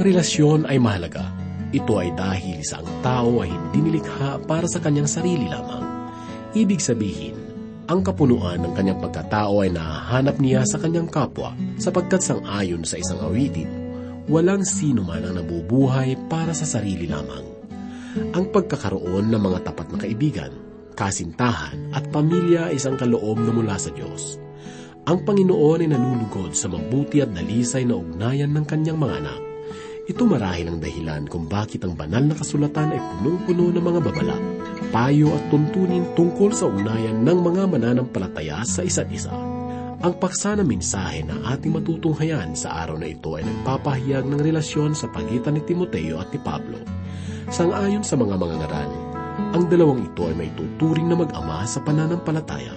Ang relasyon ay mahalaga. Ito ay dahil sa ang tao ay hindi nilikha para sa kanyang sarili lamang. Ibig sabihin, ang kapunuan ng kanyang pagkatao ay nahanap niya sa kanyang kapwa sapagkat sang ayon sa isang awitin, walang sino man ang nabubuhay para sa sarili lamang. Ang pagkakaroon ng mga tapat na kaibigan, kasintahan at pamilya ay isang kaloob na mula sa Diyos. Ang Panginoon ay nanunugod sa mabuti at dalisay na ugnayan ng kanyang mga anak. Ito marahil ang dahilan kung bakit ang banal na kasulatan ay punong-puno ng mga babala, payo at tuntunin tungkol sa ugnayan ng mga mananampalataya sa isa't isa. Ang paksa na mensahe na ating matutunghayan sa araw na ito ay nagpapahayag ng relasyon sa pagitan ni Timoteo at ni Pablo. Sang-ayon sa mga mga ngaral, ang dalawang ito ay may tuturing na mag-ama sa pananampalataya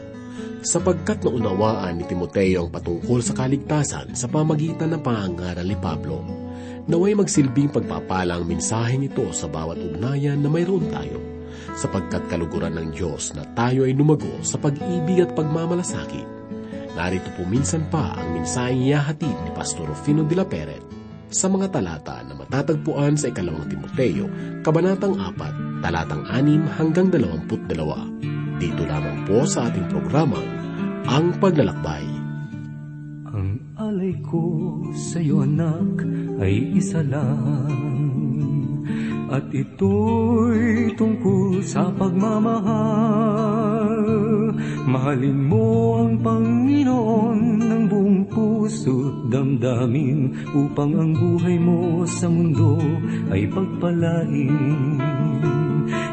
sapagkat naunawaan ni Timoteo ang patungkol sa kaligtasan sa pamagitan ng pangangaral ni Pablo. Naway magsilbing pagpapala ang mensaheng ito sa bawat ugnayan na mayroon tayo, sapagkat kaluguran ng Diyos na tayo ay lumago sa pag-ibig at pagmamalasakit. Narito po minsan pa ang mensaheng iyahatid ni Pastor Rufino de la Peret sa mga talata na matatagpuan sa ikalawang Timoteo, kabanatang 4, talatang 6 hanggang 22. Dito lamang po sa ating programa, Ang Paglalakbay. Ang alay ko sa iyo anak ay isa lang. At ito'y tungkol sa pagmamahal. Mahalin mo ang Panginoon ng buong puso't damdamin Upang ang buhay mo sa mundo ay pagpalain.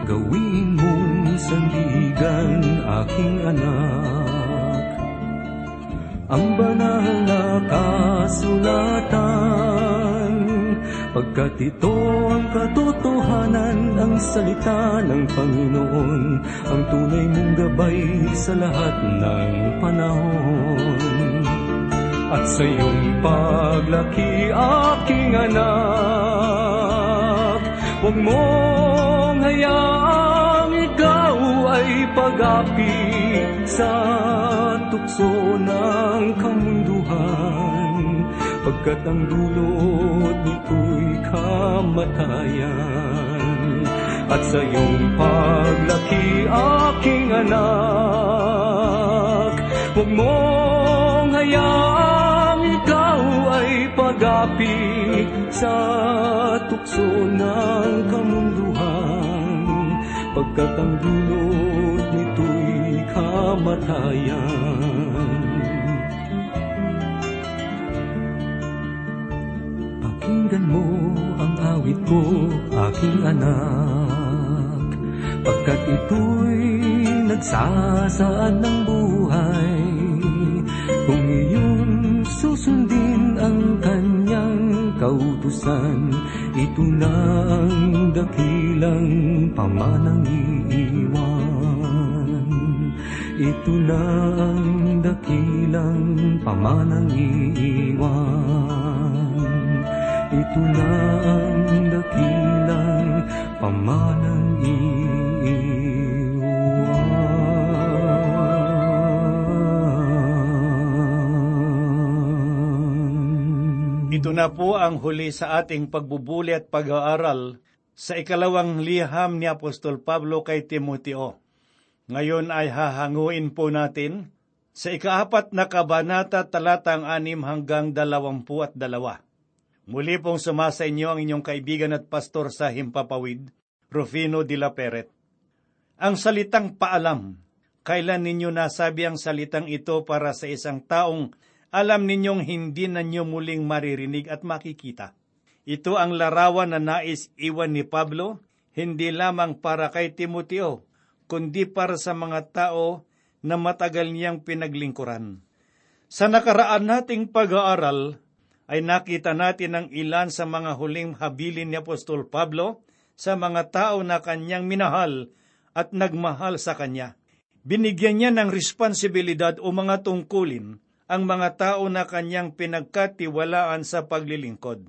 Gawin mong sandigan aking anak. Ang banal na kasulatan Pagkat ito ang katotohanan Ang salita ng Panginoon Ang tunay mong gabay sa lahat ng panahon. At sa iyong paglaki aking anak Huwag mong hayaang ikaw ay pag-api sa tukso ng kamunduhan Pagkat ang dulot nito'y kamatayan. At sa iyong paglaki aking anak Huwag mong hayaang ikaw ay pag-api sa tukso ng kamunduhan. Pagkat ang dulot nito'y kamatayan Pakinggan mo ang awit ko, aking anak. Pagkat ito'y nagsasaad ng buhay Kung iyong susundin ang kanyang kautusan Ito na ang dakilang pamanang iiwan Ito na ang dakilang pamanang iiwan ito na ang dakilang pamanang. Ito na po ang huli sa ating pagbubuli at pag-aaral sa ikalawang liham ni Apostol Pablo kay Timoteo. Ngayon ay hahanguin po natin sa ikaapat na kabanata talatang anim hanggang dalawampu at dalawa. Muli pong sumasa inyo ang inyong kaibigan at pastor sa Himpapawid, Rufino de la Peret. Ang salitang paalam, kailan ninyo nasabi ang salitang ito para sa isang taong alam ninyong hindi na nyo muling maririnig at makikita. Ito ang larawan na nais iwan ni Pablo, hindi lamang para kay Timoteo, kundi para sa mga tao na matagal niyang pinaglingkuran. Sa nakaraan nating pag-aaral, ay nakita natin ang ilan sa mga huling habilin ni Apostol Pablo sa mga tao na kanyang minahal at nagmahal sa kanya. Binigyan niya ng responsibilidad o mga tungkulin ang mga tao na kanyang pinagkatiwalaan sa paglilingkod.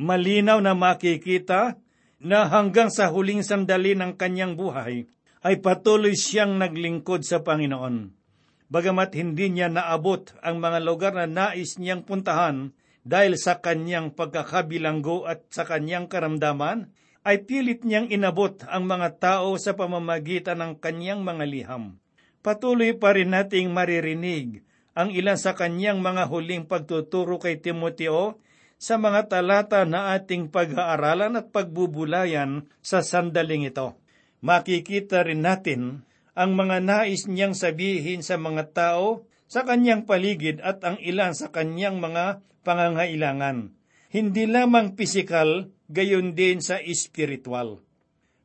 Malinaw na makikita na hanggang sa huling sandali ng kanyang buhay ay patuloy siyang naglingkod sa Panginoon. Bagamat hindi niya naabot ang mga lugar na nais niyang puntahan dahil sa kanyang pagkakabilanggo at sa kanyang karamdaman, ay pilit niyang inabot ang mga tao sa pamamagitan ng kanyang mga liham. Patuloy pa rin nating maririnig ang ilan sa kanyang mga huling pagtuturo kay Timoteo sa mga talata na ating pag-aaralan at pagbubulayan sa sandaling ito. Makikita rin natin ang mga nais niyang sabihin sa mga tao sa kanyang paligid at ang ilan sa kanyang mga pangangailangan. Hindi lamang pisikal, gayon din sa espiritual.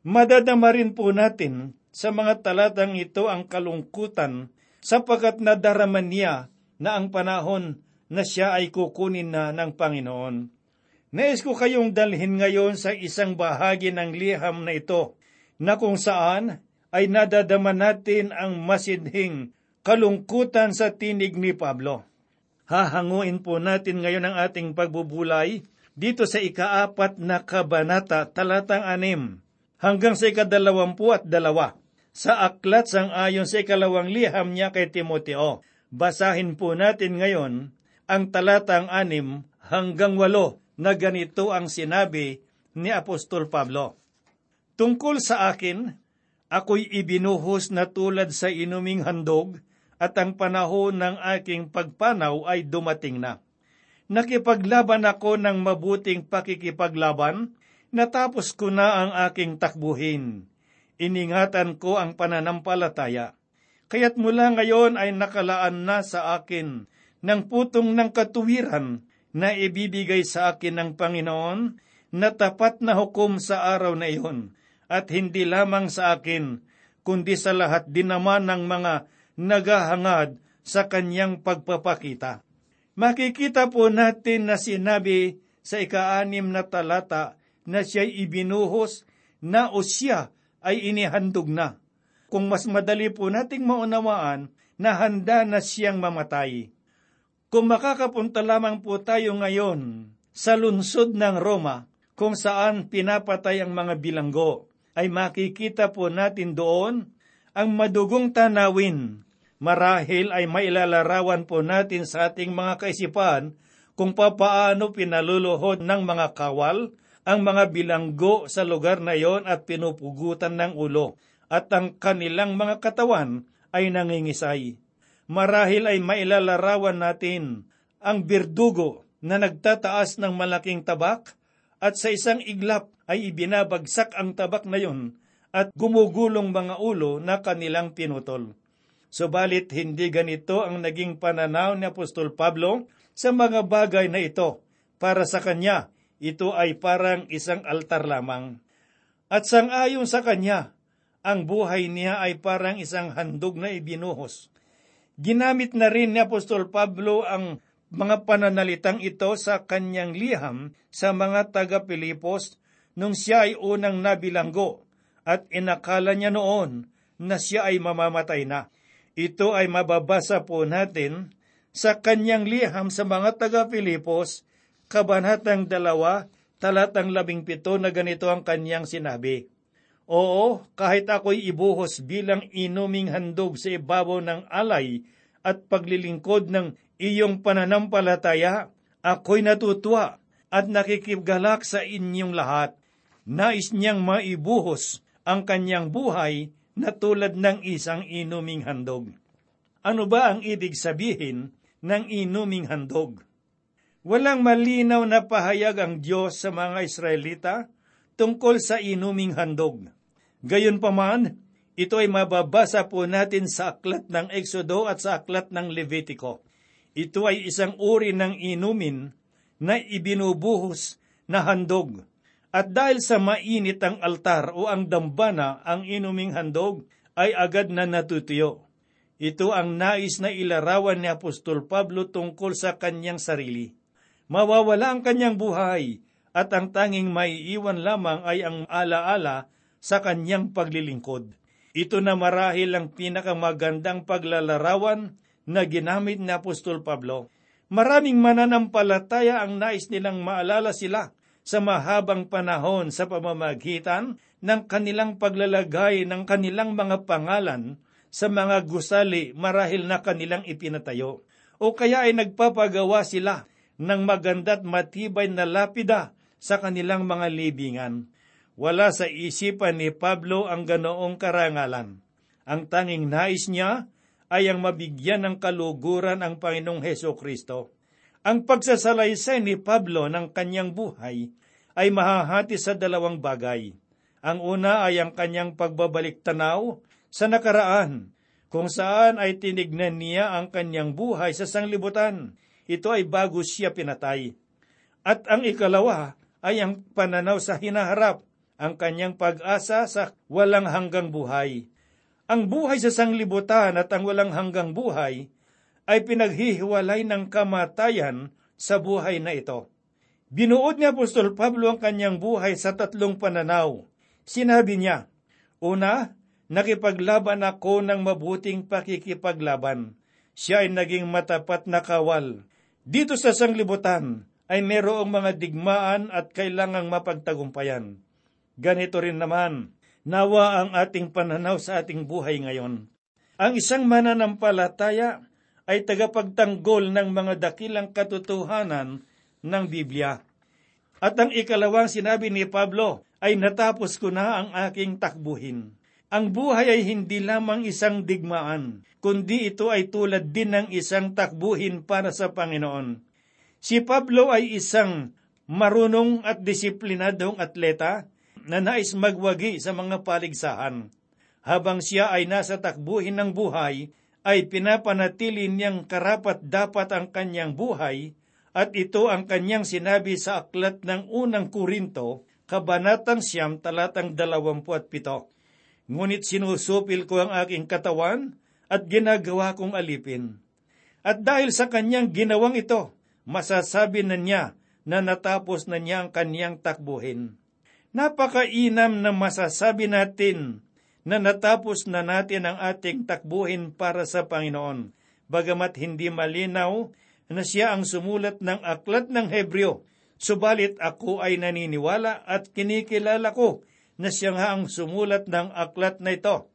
Madadama rin po natin sa mga talatang ito ang kalungkutan sapagkat nadaraman niya na ang panahon na siya ay kukunin na ng Panginoon. Nais ko kayong dalhin ngayon sa isang bahagi ng liham na ito, na kung saan ay nadadama natin ang masidhing kalungkutan sa tinig ni Pablo. Hahanguin po natin ngayon ang ating pagbubulay dito sa ikaapat na kabanata talatang anim hanggang sa ikadalawampu at dalawa sa aklat sang ayon sa ikalawang liham niya kay Timoteo. Basahin po natin ngayon ang talatang anim hanggang walo na ganito ang sinabi ni Apostol Pablo. Tungkol sa akin, ako'y ibinuhos na tulad sa inuming handog at ang panahon ng aking pagpanaw ay dumating na. Nakipaglaban ako ng mabuting pakikipaglaban, natapos ko na ang aking takbuhin. Iningatan ko ang pananampalataya. Kaya't mula ngayon ay nakalaan na sa akin ng putong ng katuwiran na ibibigay sa akin ng Panginoon na tapat na hukom sa araw na iyon at hindi lamang sa akin, kundi sa lahat din naman ng mga nagahangad sa kanyang pagpapakita. Makikita po natin na sinabi sa ikaanim na talata na siya'y ibinuhos na o siya ay inihandog na. Kung mas madali po nating maunawaan na handa na siyang mamatay. Kung makakapunta lamang po tayo ngayon sa lungsod ng Roma, kung saan pinapatay ang mga bilanggo, ay makikita po natin doon ang madugong tanawin. Marahil ay mailalarawan po natin sa ating mga kaisipan kung papaano pinaluluhod ng mga kawal ang mga bilanggo sa lugar na iyon at pinupugutan ng ulo at ang kanilang mga katawan ay nangingisay marahil ay mailalarawan natin ang birdugo na nagtataas ng malaking tabak at sa isang iglap ay ibinabagsak ang tabak na yon at gumugulong mga ulo na kanilang pinutol. Subalit hindi ganito ang naging pananaw ni Apostol Pablo sa mga bagay na ito. Para sa kanya, ito ay parang isang altar lamang. At sangayon sa kanya, ang buhay niya ay parang isang handog na ibinuhos Ginamit na rin ni Apostol Pablo ang mga pananalitang ito sa kanyang liham sa mga taga-Pilipos nung siya ay unang nabilanggo at inakala niya noon na siya ay mamamatay na. Ito ay mababasa po natin sa kanyang liham sa mga taga-Pilipos, kabanatang dalawa, talatang labing pito na ganito ang kanyang sinabi. Oo, kahit ako'y ibuhos bilang inuming handog sa ibabaw ng alay at paglilingkod ng iyong pananampalataya, ako'y natutuwa at nakikigalak sa inyong lahat. Nais niyang maibuhos ang kanyang buhay na tulad ng isang inuming handog. Ano ba ang ibig sabihin ng inuming handog? Walang malinaw na pahayag ang Diyos sa mga Israelita tungkol sa inuming handog. Gayunpaman, ito ay mababasa po natin sa aklat ng Exodo at sa aklat ng Levitico. Ito ay isang uri ng inumin na ibinubuhos na handog. At dahil sa mainit ang altar o ang dambana ang inuming handog, ay agad na natutuyo. Ito ang nais na ilarawan ni Apostol Pablo tungkol sa kanyang sarili. Mawawala ang kanyang buhay at ang tanging maiiwan lamang ay ang alaala sa kanyang paglilingkod. Ito na marahil ang pinakamagandang paglalarawan na ginamit ni Apostol Pablo. Maraming mananampalataya ang nais nilang maalala sila sa mahabang panahon sa pamamagitan ng kanilang paglalagay ng kanilang mga pangalan sa mga gusali marahil na kanilang ipinatayo. O kaya ay nagpapagawa sila ng maganda't matibay na lapida sa kanilang mga libingan. Wala sa isipan ni Pablo ang ganoong karangalan. Ang tanging nais niya ay ang mabigyan ng kaluguran ang Panginoong Heso Kristo. Ang pagsasalaysay ni Pablo ng kanyang buhay ay mahahati sa dalawang bagay. Ang una ay ang kanyang pagbabalik tanaw sa nakaraan, kung saan ay tinignan niya ang kanyang buhay sa sanglibutan. Ito ay bago siya pinatay. At ang ikalawa ay ang pananaw sa hinaharap, ang kanyang pag-asa sa walang hanggang buhay. Ang buhay sa sanglibutan at ang walang hanggang buhay ay pinaghihiwalay ng kamatayan sa buhay na ito. Binuod ni Apostol Pablo ang kanyang buhay sa tatlong pananaw. Sinabi niya, Una, nakipaglaban ako ng mabuting pakikipaglaban. Siya ay naging matapat na kawal. Dito sa sanglibutan ay merong mga digmaan at kailangang mapagtagumpayan. Ganito rin naman, nawa ang ating pananaw sa ating buhay ngayon. Ang isang mananampalataya ay tagapagtanggol ng mga dakilang katotohanan ng Biblia. At ang ikalawang sinabi ni Pablo ay natapos ko na ang aking takbuhin. Ang buhay ay hindi lamang isang digmaan, kundi ito ay tulad din ng isang takbuhin para sa Panginoon. Si Pablo ay isang marunong at disiplinadong atleta na nais magwagi sa mga paligsahan. Habang siya ay nasa takbuhin ng buhay, ay pinapanatili niyang karapat dapat ang kanyang buhay at ito ang kanyang sinabi sa aklat ng unang Kurinto, Kabanatang Siyam, talatang dalawamput pito. Ngunit sinusupil ko ang aking katawan at ginagawa kong alipin. At dahil sa kanyang ginawang ito, masasabi na niya na natapos na niya ang kanyang takbuhin. Napakainam na masasabi natin na natapos na natin ang ating takbuhin para sa Panginoon, bagamat hindi malinaw na siya ang sumulat ng aklat ng Hebreo, subalit ako ay naniniwala at kinikilala ko na siya nga ang sumulat ng aklat na ito.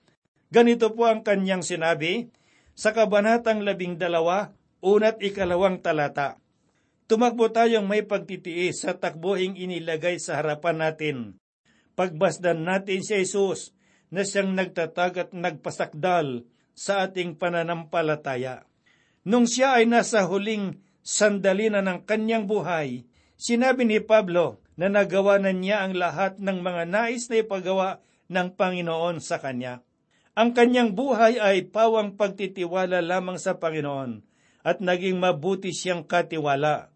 Ganito po ang kanyang sinabi sa kabanatang labing dalawa, unat ikalawang talata. Tumakbo tayong may pagtitiis sa takbuhing inilagay sa harapan natin. Pagbasdan natin si Jesus na siyang nagtatag at nagpasakdal sa ating pananampalataya. Nung siya ay nasa huling sandali na ng kanyang buhay, sinabi ni Pablo na nagawa na niya ang lahat ng mga nais na ipagawa ng Panginoon sa kanya. Ang kanyang buhay ay pawang pagtitiwala lamang sa Panginoon at naging mabuti siyang katiwala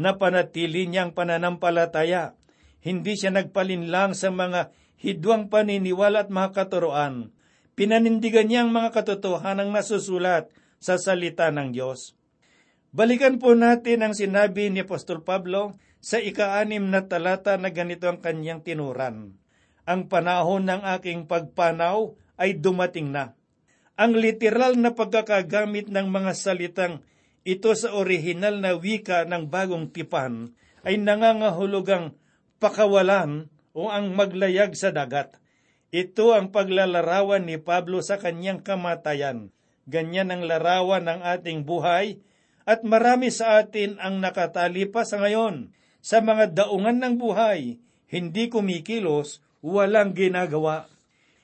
napanatili niyang pananampalataya. Hindi siya nagpalinlang sa mga hidwang paniniwala at mga katuroan. Pinanindigan niya ang mga katotohanang nasusulat sa salita ng Diyos. Balikan po natin ang sinabi ni Apostol Pablo sa ika-anim na talata na ganito ang kanyang tinuran. Ang panahon ng aking pagpanaw ay dumating na. Ang literal na pagkakagamit ng mga salitang ito sa orihinal na wika ng bagong tipan ay nangangahulugang pakawalan o ang maglayag sa dagat. Ito ang paglalarawan ni Pablo sa kanyang kamatayan. Ganyan ang larawan ng ating buhay at marami sa atin ang nakatali pa sa ngayon sa mga daungan ng buhay, hindi kumikilos, walang ginagawa.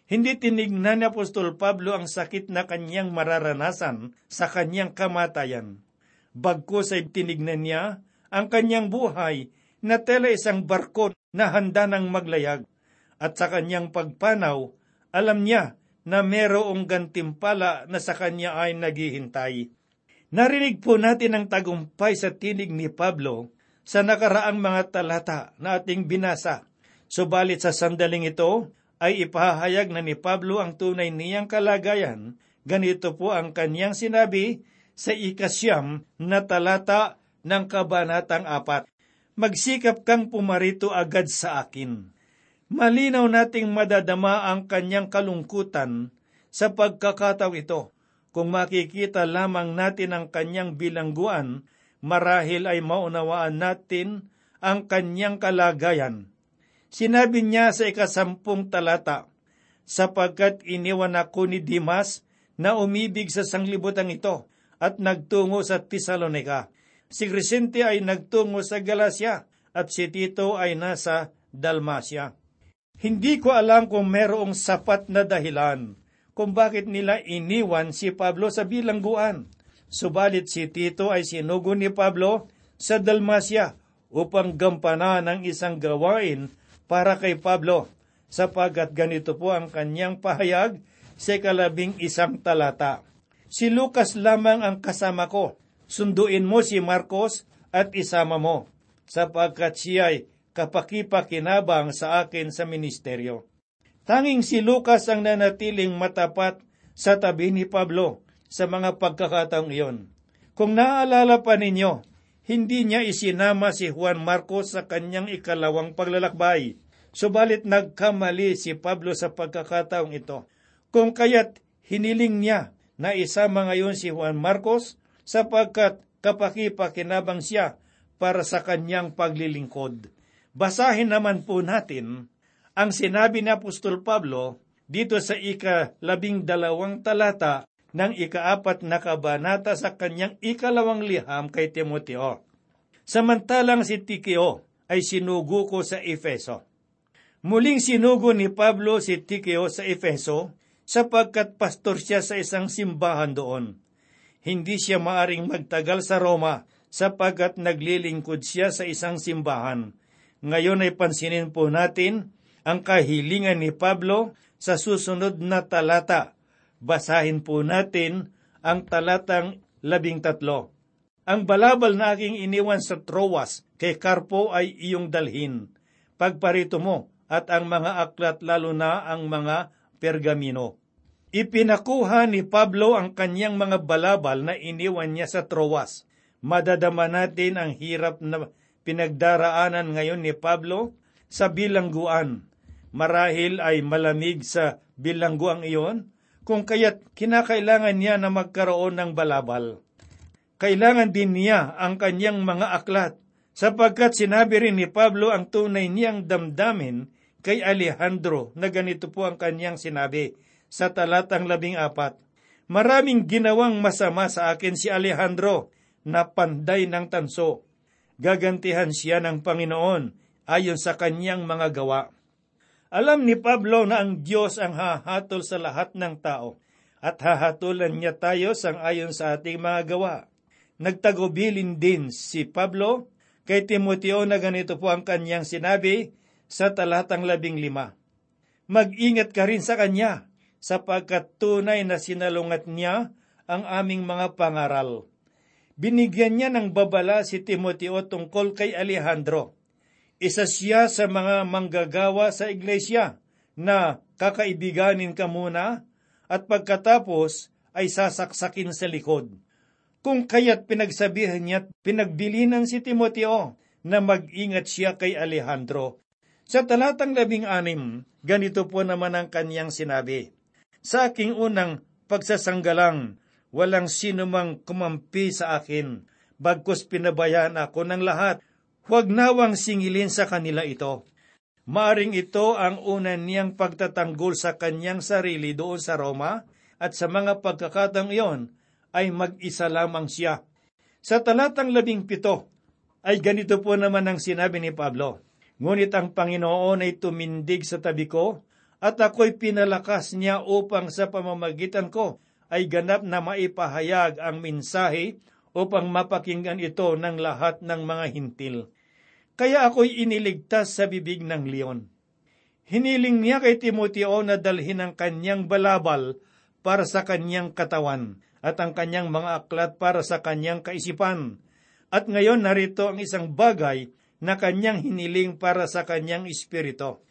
Hindi tinignan ni Apostol Pablo ang sakit na kanyang mararanasan sa kanyang kamatayan bagkus ay tinignan niya ang kanyang buhay na tela isang barko na handa ng maglayag. At sa kanyang pagpanaw, alam niya na merong gantimpala na sa kanya ay naghihintay. Narinig po natin ang tagumpay sa tinig ni Pablo sa nakaraang mga talata na ating binasa. Subalit sa sandaling ito ay ipahayag na ni Pablo ang tunay niyang kalagayan. Ganito po ang kanyang sinabi sa ikasyam na talata ng kabanatang apat. Magsikap kang pumarito agad sa akin. Malinaw nating madadama ang kanyang kalungkutan sa pagkakataw ito. Kung makikita lamang natin ang kanyang bilangguan, marahil ay maunawaan natin ang kanyang kalagayan. Sinabi niya sa ikasampung talata, sapagkat iniwan ako ni Dimas na umibig sa sanglibutan ito, at nagtungo sa Tesalonika. Si Crescente ay nagtungo sa Galacia at si Tito ay nasa Dalmacia. Hindi ko alam kung merong sapat na dahilan kung bakit nila iniwan si Pablo sa bilangguan. Subalit si Tito ay sinugo ni Pablo sa Dalmacia upang gampanan ng isang gawain para kay Pablo, sapagat ganito po ang kanyang pahayag sa kalabing isang talata. Si Lucas lamang ang kasama ko, sunduin mo si Marcos at isama mo, sapagkat siya'y kapakipakinabang sa akin sa ministeryo. Tanging si Lucas ang nanatiling matapat sa tabi ni Pablo sa mga pagkakataong iyon. Kung naaalala pa ninyo, hindi niya isinama si Juan Marcos sa kanyang ikalawang paglalakbay. Subalit nagkamali si Pablo sa pagkakataong ito. Kung kaya't hiniling niya na isama ngayon si Juan Marcos sapagkat kapakipakinabang siya para sa kanyang paglilingkod. Basahin naman po natin ang sinabi ni Apostol Pablo dito sa ika-labing dalawang talata ng ikaapat na kabanata sa kanyang ikalawang liham kay Timoteo. Samantalang si Tikeo ay sinugo ko sa Efeso. Muling sinugo ni Pablo si Tikeo sa Efeso sapagkat pastor siya sa isang simbahan doon. Hindi siya maaring magtagal sa Roma sapagkat naglilingkod siya sa isang simbahan ngayon ay pansinin po natin ang kahilingan ni Pablo sa susunod na talata. Basahin po natin ang talatang labing tatlo. Ang balabal na aking iniwan sa Troas kay Karpo ay iyong dalhin. Pagparito mo at ang mga aklat lalo na ang mga pergamino. Ipinakuha ni Pablo ang kanyang mga balabal na iniwan niya sa Troas. Madadama natin ang hirap na pinagdaraanan ngayon ni Pablo sa bilangguan. Marahil ay malamig sa bilangguang iyon, kung kaya't kinakailangan niya na magkaroon ng balabal. Kailangan din niya ang kanyang mga aklat, sapagkat sinabi rin ni Pablo ang tunay niyang damdamin kay Alejandro na ganito po ang kanyang sinabi sa talatang labing apat. Maraming ginawang masama sa akin si Alejandro na panday ng tanso gagantihan siya ng Panginoon ayon sa kanyang mga gawa. Alam ni Pablo na ang Diyos ang hahatol sa lahat ng tao at hahatulan niya tayo sang ayon sa ating mga gawa. Nagtagubilin din si Pablo kay Timoteo na ganito po ang kanyang sinabi sa talatang labing lima. Mag-ingat ka rin sa kanya sapagkat tunay na sinalungat niya ang aming mga pangaral binigyan niya ng babala si Timoteo tungkol kay Alejandro. Isa siya sa mga manggagawa sa iglesia na kakaibiganin ka muna at pagkatapos ay sasaksakin sa likod. Kung kaya't pinagsabihan niya pinagbilinan si Timoteo na mag-ingat siya kay Alejandro. Sa talatang labing anim, ganito po naman ang kanyang sinabi, Sa aking unang pagsasanggalang walang sino mang kumampi sa akin, bagkus pinabayaan ako ng lahat. Huwag nawang singilin sa kanila ito. Maaring ito ang una niyang pagtatanggol sa kanyang sarili doon sa Roma at sa mga pagkakatang iyon ay mag-isa lamang siya. Sa talatang labing pito ay ganito po naman ang sinabi ni Pablo, Ngunit ang Panginoon ay tumindig sa tabi ko at ako'y pinalakas niya upang sa pamamagitan ko ay ganap na maipahayag ang mensahe upang mapakinggan ito ng lahat ng mga hintil. Kaya ako'y iniligtas sa bibig ng leon. Hiniling niya kay Timoteo na dalhin ang kanyang balabal para sa kanyang katawan at ang kanyang mga aklat para sa kanyang kaisipan. At ngayon narito ang isang bagay na kanyang hiniling para sa kanyang espiritu.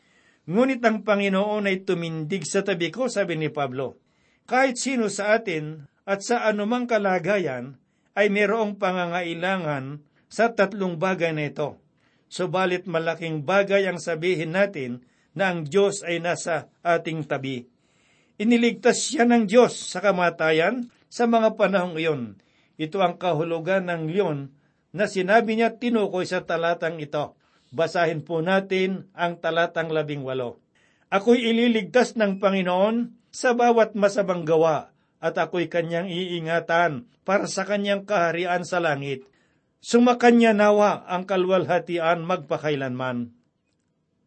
Ngunit ang Panginoon ay tumindig sa tabi ko, sabi ni Pablo kahit sino sa atin at sa anumang kalagayan ay mayroong pangangailangan sa tatlong bagay na ito. Subalit malaking bagay ang sabihin natin na ang Diyos ay nasa ating tabi. Iniligtas siya ng Diyos sa kamatayan sa mga panahong iyon. Ito ang kahulugan ng leon na sinabi niya tinukoy sa talatang ito. Basahin po natin ang talatang labing walo. Ako'y ililigtas ng Panginoon sa bawat masamang gawa at ako'y kanyang iingatan para sa kanyang kaharian sa langit. Sumakanya nawa ang kalwalhatian magpakailanman.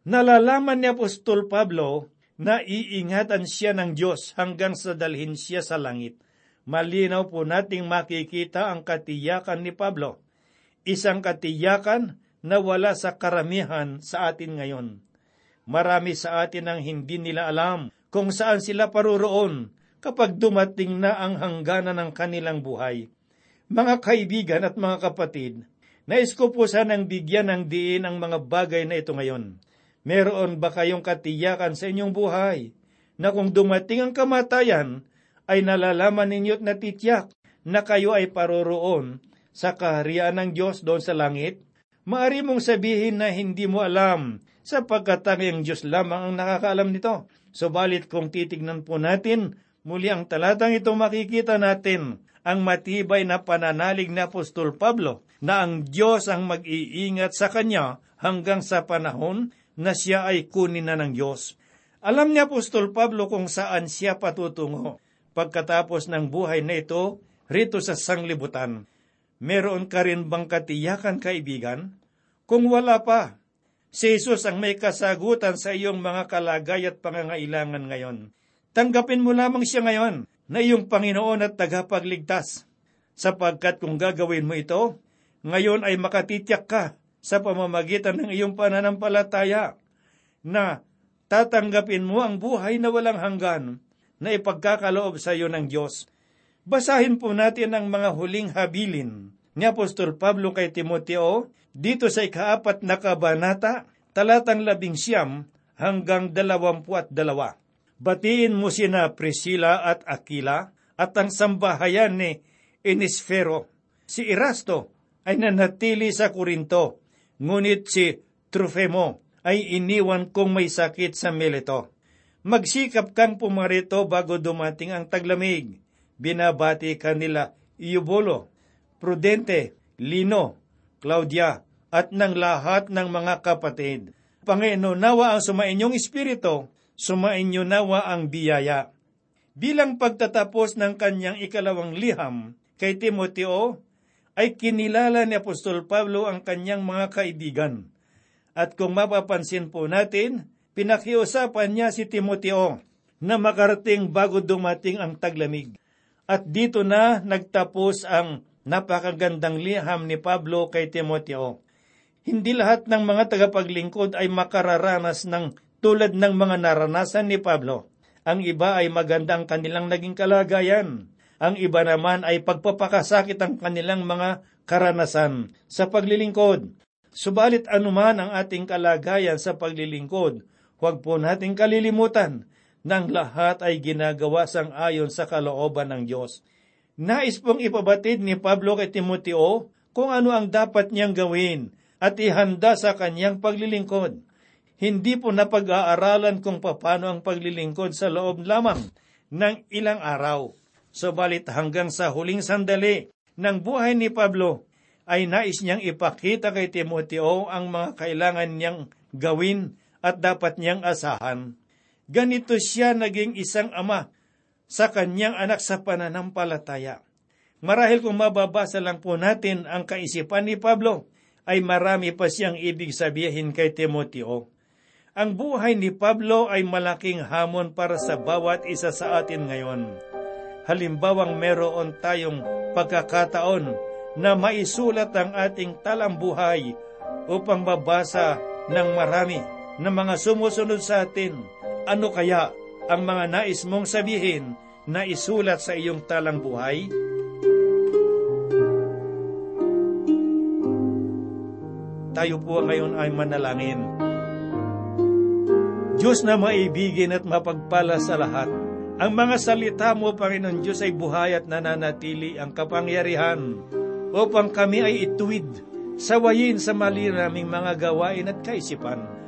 Nalalaman ni Apostol Pablo na iingatan siya ng Diyos hanggang sa dalhin siya sa langit. Malinaw po nating makikita ang katiyakan ni Pablo. Isang katiyakan na wala sa karamihan sa atin ngayon. Marami sa atin ang hindi nila alam kung saan sila paroroon kapag dumating na ang hangganan ng kanilang buhay. Mga kaibigan at mga kapatid, nais ko po sanang bigyan ng diin ang mga bagay na ito ngayon. Meron ba kayong katiyakan sa inyong buhay na kung dumating ang kamatayan, ay nalalaman ninyo't natityak na kayo ay paroroon sa kaharian ng Diyos doon sa langit? Maari mong sabihin na hindi mo alam sapagkat ang Diyos lamang ang nakakaalam nito. Subalit kung titignan po natin, muli ang talatang ito makikita natin ang matibay na pananalig ni Apostol Pablo na ang Diyos ang mag-iingat sa kanya hanggang sa panahon na siya ay kunin na ng Diyos. Alam ni Apostol Pablo kung saan siya patutungo pagkatapos ng buhay na ito rito sa sanglibutan. Meron ka rin bang katiyakan, kaibigan? Kung wala pa, si Jesus ang may kasagutan sa iyong mga kalagay at pangangailangan ngayon. Tanggapin mo lamang siya ngayon na iyong Panginoon at tagapagligtas. Sapagkat kung gagawin mo ito, ngayon ay makatityak ka sa pamamagitan ng iyong pananampalataya na tatanggapin mo ang buhay na walang hanggan na ipagkakaloob sa iyo ng Diyos. Basahin po natin ang mga huling habilin ni Apostol Pablo kay Timoteo dito sa ikaapat na kabanata, talatang labing siyam hanggang dalawampu at dalawa. Batiin mo sina Priscilla at Aquila at ang sambahayan ni Enisfero. Si Erasto ay nanatili sa Korinto, ngunit si Trufemo ay iniwan kong may sakit sa Mileto. Magsikap kang pumarito bago dumating ang taglamig. Binabati kanila Iubolo, Prudente, Lino, Claudia, at ng lahat ng mga kapatid. Panginoon, nawa ang sumainyong espiritu, sumainyo nawa ang biyaya. Bilang pagtatapos ng kanyang ikalawang liham kay Timoteo, ay kinilala ni Apostol Pablo ang kanyang mga kaibigan. At kung mapapansin po natin, pinakiusapan niya si Timoteo na makarating bago dumating ang taglamig. At dito na nagtapos ang napakagandang liham ni Pablo kay Timoteo. Hindi lahat ng mga tagapaglingkod ay makararanas ng tulad ng mga naranasan ni Pablo. Ang iba ay maganda ang kanilang naging kalagayan. Ang iba naman ay pagpapakasakit ang kanilang mga karanasan sa paglilingkod. Subalit anuman ang ating kalagayan sa paglilingkod, huwag po nating kalilimutan ng lahat ay ginagawa sang ayon sa kalooban ng Diyos. Nais pong ipabatid ni Pablo kay Timoteo kung ano ang dapat niyang gawin at ihanda sa kanyang paglilingkod. Hindi po napag-aaralan kung paano ang paglilingkod sa loob lamang ng ilang araw. Subalit hanggang sa huling sandali ng buhay ni Pablo, ay nais niyang ipakita kay Timoteo ang mga kailangan niyang gawin at dapat niyang asahan. Ganito siya naging isang ama sa kanyang anak sa pananampalataya. Marahil kung mababasa lang po natin ang kaisipan ni Pablo, ay marami pa siyang ibig sabihin kay Timoteo. Ang buhay ni Pablo ay malaking hamon para sa bawat isa sa atin ngayon. Halimbawang meron tayong pagkakataon na maisulat ang ating talambuhay upang mabasa ng marami na mga sumusunod sa atin. Ano kaya ang mga nais mong sabihin na isulat sa iyong talang buhay? Tayo po ngayon ay manalangin. Diyos na maibigin at mapagpala sa lahat, ang mga salita mo, Panginoon Diyos, ay buhay at nananatili ang kapangyarihan upang kami ay ituwid, sawayin sa mali naming mga gawain at kaisipan.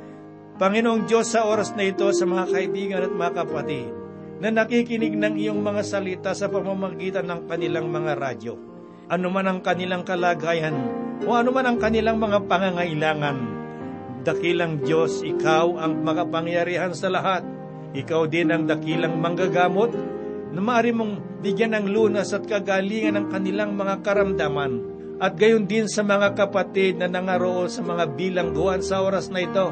Panginoong Diyos, sa oras na ito sa mga kaibigan at mga kapatid, na nakikinig ng iyong mga salita sa pamamagitan ng kanilang mga radyo. Ano man ang kanilang kalagayan, o ano man ang kanilang mga pangangailangan, dakilang Diyos, ikaw ang makapangyarihan sa lahat. Ikaw din ang dakilang manggagamot na maaari mong bigyan ng lunas at kagalingan ng kanilang mga karamdaman at gayon din sa mga kapatid na nangaroon sa mga bilangguan sa oras na ito,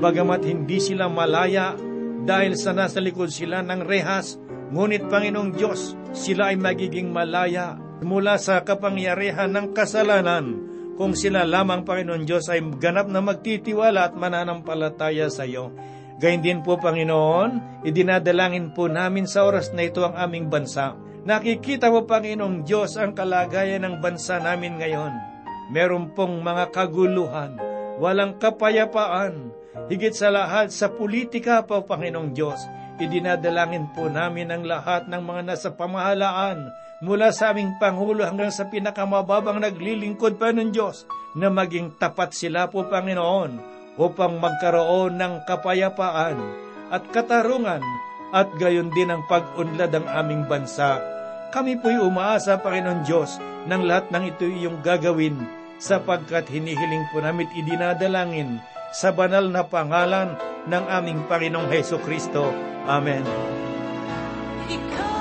bagamat hindi sila malaya dahil sa nasa likod sila ng rehas, ngunit Panginoong Diyos, sila ay magiging malaya mula sa kapangyarihan ng kasalanan kung sila lamang Panginoon Diyos ay ganap na magtitiwala at mananampalataya sa iyo. Gayun din po, Panginoon, idinadalangin po namin sa oras na ito ang aming bansa. Nakikita mo, Panginoong Diyos, ang kalagayan ng bansa namin ngayon. Meron pong mga kaguluhan, walang kapayapaan, higit sa lahat sa politika po, Panginoong Diyos. Idinadalangin po namin ang lahat ng mga nasa pamahalaan, mula sa aming Pangulo hanggang sa pinakamababang naglilingkod pa ng Diyos, na maging tapat sila po, Panginoon, upang magkaroon ng kapayapaan at katarungan at gayon din ang pag-unlad ng aming bansa. Kami po'y umaasa, Panginoon Diyos, ng lahat ng ito iyong gagawin sapagkat hinihiling po namin idinadalangin sa banal na pangalan ng aming Panginoong Heso Kristo. Amen. Ikaw